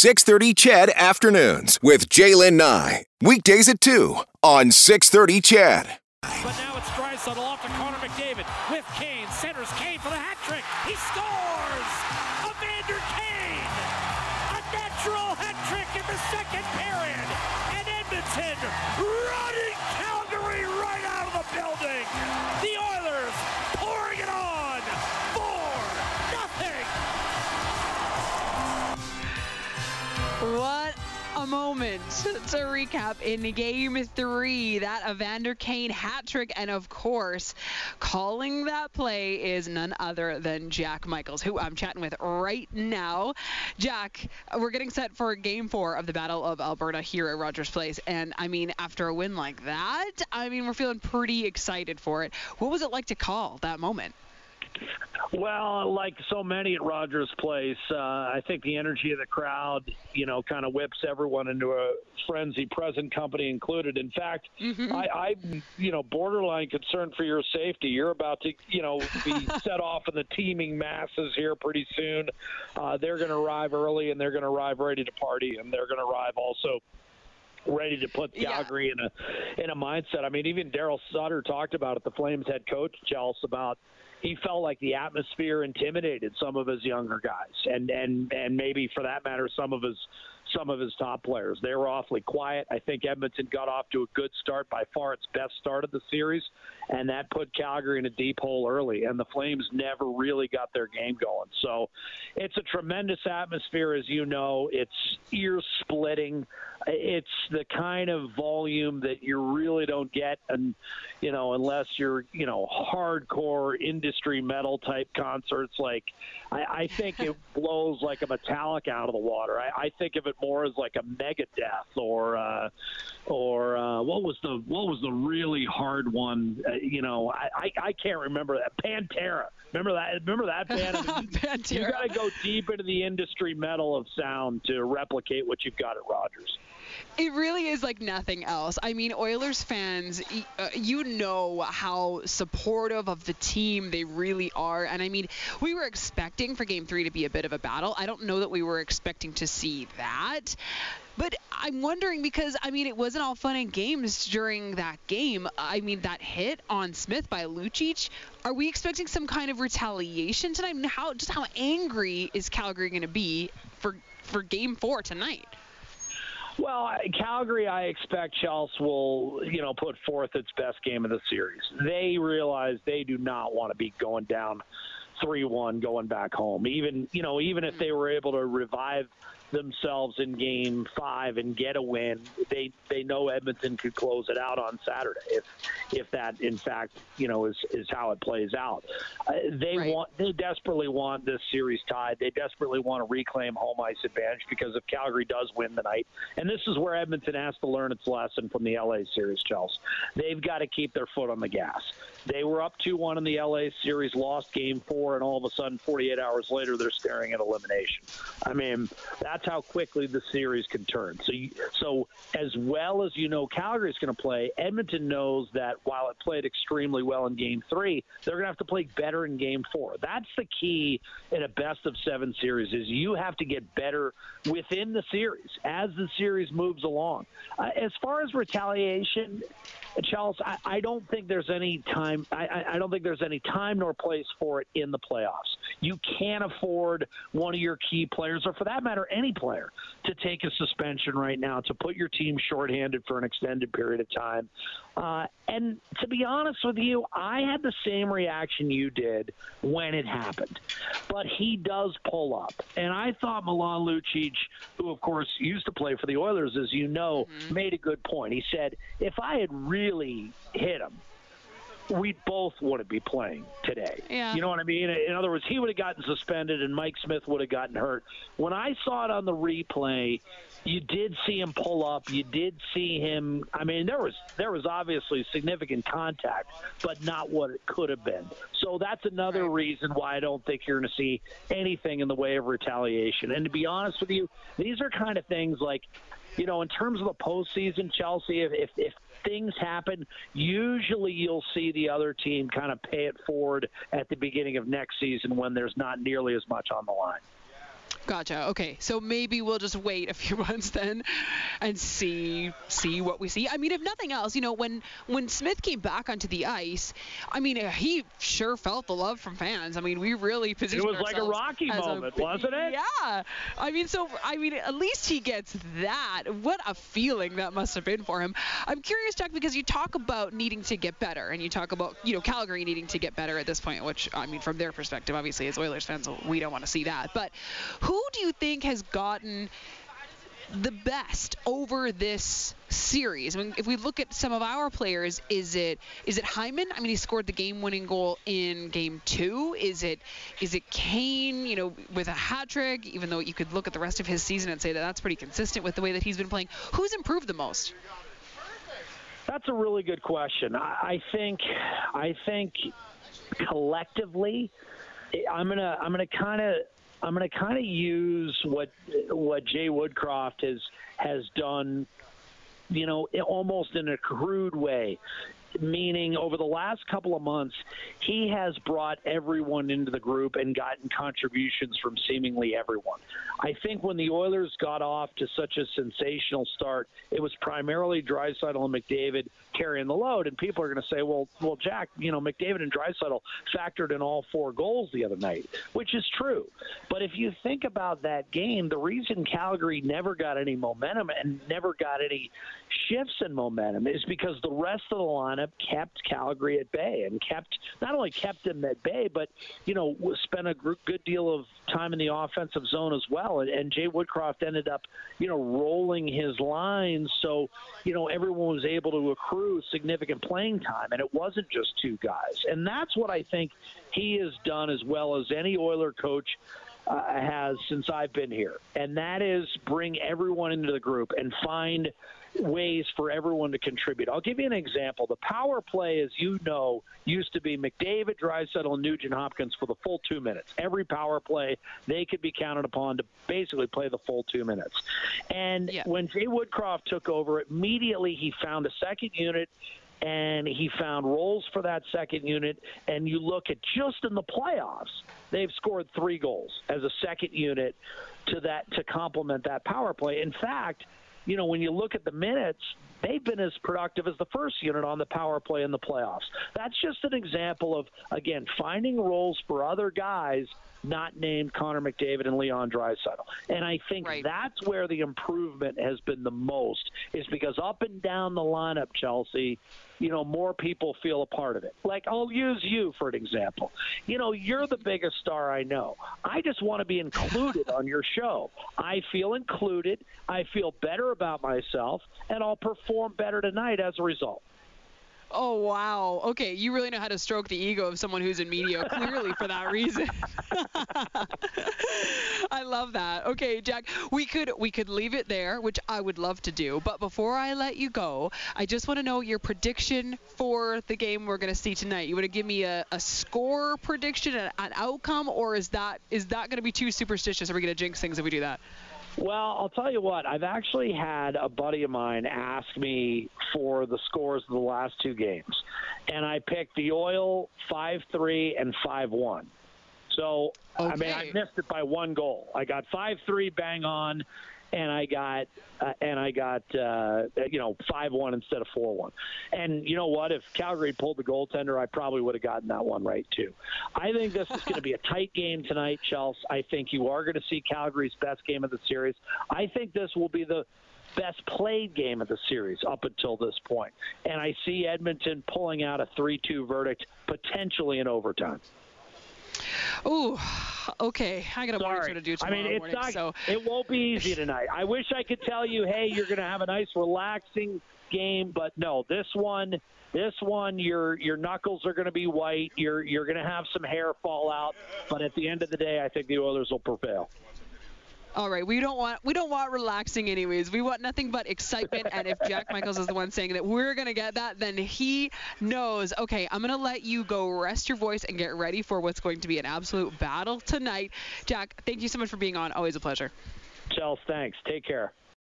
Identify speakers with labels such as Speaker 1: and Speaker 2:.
Speaker 1: 630 CHED Afternoons with Jaylen Nye. Weekdays at 2 on 630 CHED.
Speaker 2: But now it's Draisaitl off to Connor McDavid with Kane. Centers Kane for the hat trick. He scores! Evander Kane! A natural hat trick in the second period. And Edmonton
Speaker 3: moment to recap in game three. That Evander Kane hat trick. And of course, calling that play is none other than Jack Michaels, who I'm chatting with right now. Jack, we're getting set for game four of the Battle of Alberta here at Rogers Place. And I mean, after a win like that, I mean, we're feeling pretty excited for it. What was it like to call that moment?
Speaker 4: Well, like so many at Rogers Place, uh, I think the energy of the crowd, you know, kind of whips everyone into a frenzy, present company included. In fact,
Speaker 3: Mm-hmm.
Speaker 4: I, I'm, you know, borderline concerned for your safety. You're about to, you know, be set off in the teeming masses here pretty soon. Uh, they're going to arrive early, and they're going to arrive ready to party, and they're going to arrive also ready to put
Speaker 3: Yeah.
Speaker 4: Calgary in a in a mindset. I mean, even Darryl Sutter talked about it, the Flames head coach, Chelsea, about he felt like the atmosphere intimidated some of his younger guys, and and and maybe for that matter, some of his some of his top players. They were awfully quiet. I think Edmonton got off to a good start, by far its best start of the series, and that put Calgary in a deep hole early. And the Flames never really got their game going. So it's a tremendous atmosphere, as you know. It's ear splitting. It's the kind of volume that you really don't get, and you know, unless you're you know hardcore industry metal type concerts. Like I, I think it blows like a Metallica out of the water. I, I think of it more as like a Megadeth or uh, or uh, what was the what was the really hard one? Uh, you know, I, I I can't remember that Pantera. Remember that? Remember that band? I mean, you got to go deep into the industry metal of sound to replicate what you've got at Rogers.
Speaker 3: It really is like nothing else. I mean, Oilers fans, uh, you know how supportive of the team they really are. And I mean, we were expecting for game three to be a bit of a battle. I don't know that we were expecting to see that. But I'm wondering because, I mean, it wasn't all fun and games during that game. I mean, that hit on Smith by Lucic. Are we expecting some kind of retaliation tonight? How just how angry is Calgary going to be for for game four tonight?
Speaker 4: Well, Calgary, I expect Chelsea will, you know, put forth its best game of the series. They realize they do not want to be going down three-one, going back home. Even, you know, even if they were able to revive themselves in Game Five and get a win, they they know Edmonton could close it out on Saturday if if that in fact you know is is how it plays out. Uh, they
Speaker 3: Right.
Speaker 4: want they desperately want this series tied. They desperately want to reclaim home ice advantage because if Calgary does win the night, and this is where Edmonton has to learn its lesson from the LA series, Chelsea. They've got to keep their foot on the gas. They were up 2 1 in the LA series, lost game four, and all of a sudden, 48 hours later, they're staring at elimination. I mean, that's how quickly the series can turn. So, you, so as well as you know Calgary's going to play, Edmonton knows that while it played extremely well in game three, they're going to have to play better in game four. That's the key in a best of seven series is you have to get better within the series as the series moves along. Uh, as far as retaliation, Charles, I, I don't think there's any time. I, I- I don't think there's any time nor place for it in the playoffs. You can't afford one of your key players, or for that matter, any player, to take a suspension right now to put your team shorthanded for an extended period of time. Uh, and to be honest with you, I had the same reaction you did when it happened. But he does pull up, and I thought Milan Lucic, who of course used to play for the Oilers, as you know, made a good point. He said, "If I had really hit him." We both wouldn't be playing today.
Speaker 3: Yeah.
Speaker 4: You know what I mean? In other words, he would have gotten suspended and Mike Smith would have gotten hurt. When I saw it on the replay, you did see him pull up. You did see him. I mean, there was there was obviously significant contact, but not what it could have been. So that's another reason why I don't think you're going to see anything in the way of retaliation. And to be honest with you, these are kind of things like you know, in terms of the postseason, Chelsea, if, if, if things happen, usually you'll see the other team kind of pay it forward at the beginning of next season when there's not nearly as much on the line.
Speaker 3: Gotcha. Okay, so maybe we'll just wait a few months then, and see see what we see. I mean, if nothing else, you know, when when Smith came back onto the ice, I mean, uh, he sure felt the love from fans. I mean, we really positioned.
Speaker 4: It was like a Rocky moment, a, wasn't it?
Speaker 3: Yeah. I mean, so I mean, at least he gets that. What a feeling that must have been for him. I'm curious, Jack, because you talk about needing to get better, and you talk about you know Calgary needing to get better at this point, which I mean, from their perspective, obviously as Oilers fans, we don't want to see that. But who do you think has gotten the best over this series? I mean, if we look at some of our players, is it is it Hyman? I mean, he scored the game-winning goal in Game Two. Is it is it Kane? You know, with a hat trick. Even though you could look at the rest of his season and say that that's pretty consistent with the way that he's been playing. Who's improved the most?
Speaker 4: That's a really good question. I think I think collectively, I'm gonna I'm gonna kind of I'm going to kind of use what what Jay Woodcroft has has done, you know, almost in a crude way meaning over the last couple of months, he has brought everyone into the group and gotten contributions from seemingly everyone. I think when the Oilers got off to such a sensational start, it was primarily Draisaitl and McDavid carrying the load, and people are going to say, "Well, well, Jack, you know, McDavid and Draisaitl factored in all four goals the other night," which is true. But if you think about that game, the reason Calgary never got any momentum and never got any shifts in momentum is because the rest of the lineup kept Calgary at bay and kept not only kept them at bay, but you know spent a good deal of time in the offensive zone as well. And, and Jay Woodcroft ended up, you know, rolling his lines so you know everyone was able to accrue significant playing time, and it wasn't just two guys. And that's what I think he has done as well as any Oiler coach uh, has since I've been here, and that is bring everyone into the group and find ways for everyone to contribute. I'll give you an example. The power play, as you know, used to be McDavid, Draisaitl, and Nugent Hopkins for the full two minutes. Every power play, they could be counted upon to basically play the full two minutes. And yeah. when Jay Woodcroft took over, immediately he found a second unit and he found roles for that second unit. And you look at just in the playoffs, they've scored three goals as a second unit to that to complement that power play. In fact, you know, when you look at the minutes, they've been as productive as the first unit on the power play in the playoffs. That's just an example of, again, finding roles for other guys not named Connor McDavid and Leon Draisaitl. And I think right. that's where the improvement has been the most, is because up and down the lineup, Chelsea, you know, more people feel a part of it. Like, I'll use you for an example. You know, you're the biggest star I know. I just want to be included on your show. I feel included. I feel better about myself, and I'll perform better tonight as a result.
Speaker 3: Oh wow. Okay, you really know how to stroke the ego of someone who's in media clearly for that reason. I love that. Okay, Jack, we could we could leave it there, which I would love to do. But before I let you go, I just want to know your prediction for the game we're going to see tonight. You want to give me a, a score prediction, an, an outcome, or is that is that going to be too superstitious? Are we going to jinx things if we do that?
Speaker 4: Well, I'll tell you what. I've actually had a buddy of mine ask me for the scores of the last two games, and I picked the Oil five three and five one. So okay. I mean, I missed it by one goal. I got five three bang on, and I got uh, and I got uh, you know five one instead of four one. And you know what? If Calgary pulled the goaltender, I probably would have gotten that one right too. I think this is going to be a tight game tonight, Chelsea. I think you are going to see Calgary's best game of the series. I think this will be the best played game of the series up until this point. And I see Edmonton pulling out a 3 2 verdict, potentially in overtime.
Speaker 3: Ooh, okay. I got a Sorry. to do tomorrow
Speaker 4: I mean, it's
Speaker 3: morning,
Speaker 4: not,
Speaker 3: so.
Speaker 4: it won't be easy tonight. I wish I could tell you, hey, you're going to have a nice, relaxing game, but no, this one, this one, your your knuckles are going to be white. You're you're going to have some hair fall out, but at the end of the day, I think the Oilers will prevail.
Speaker 3: All right, we don't want we don't want relaxing anyways. We want nothing but excitement. and if Jack Michaels is the one saying that we're gonna get that, then he knows. Okay, I'm gonna let you go rest your voice and get ready for what's going to be an absolute battle tonight. Jack, thank you so much for being on. Always a pleasure.
Speaker 4: Chels, thanks. Take care.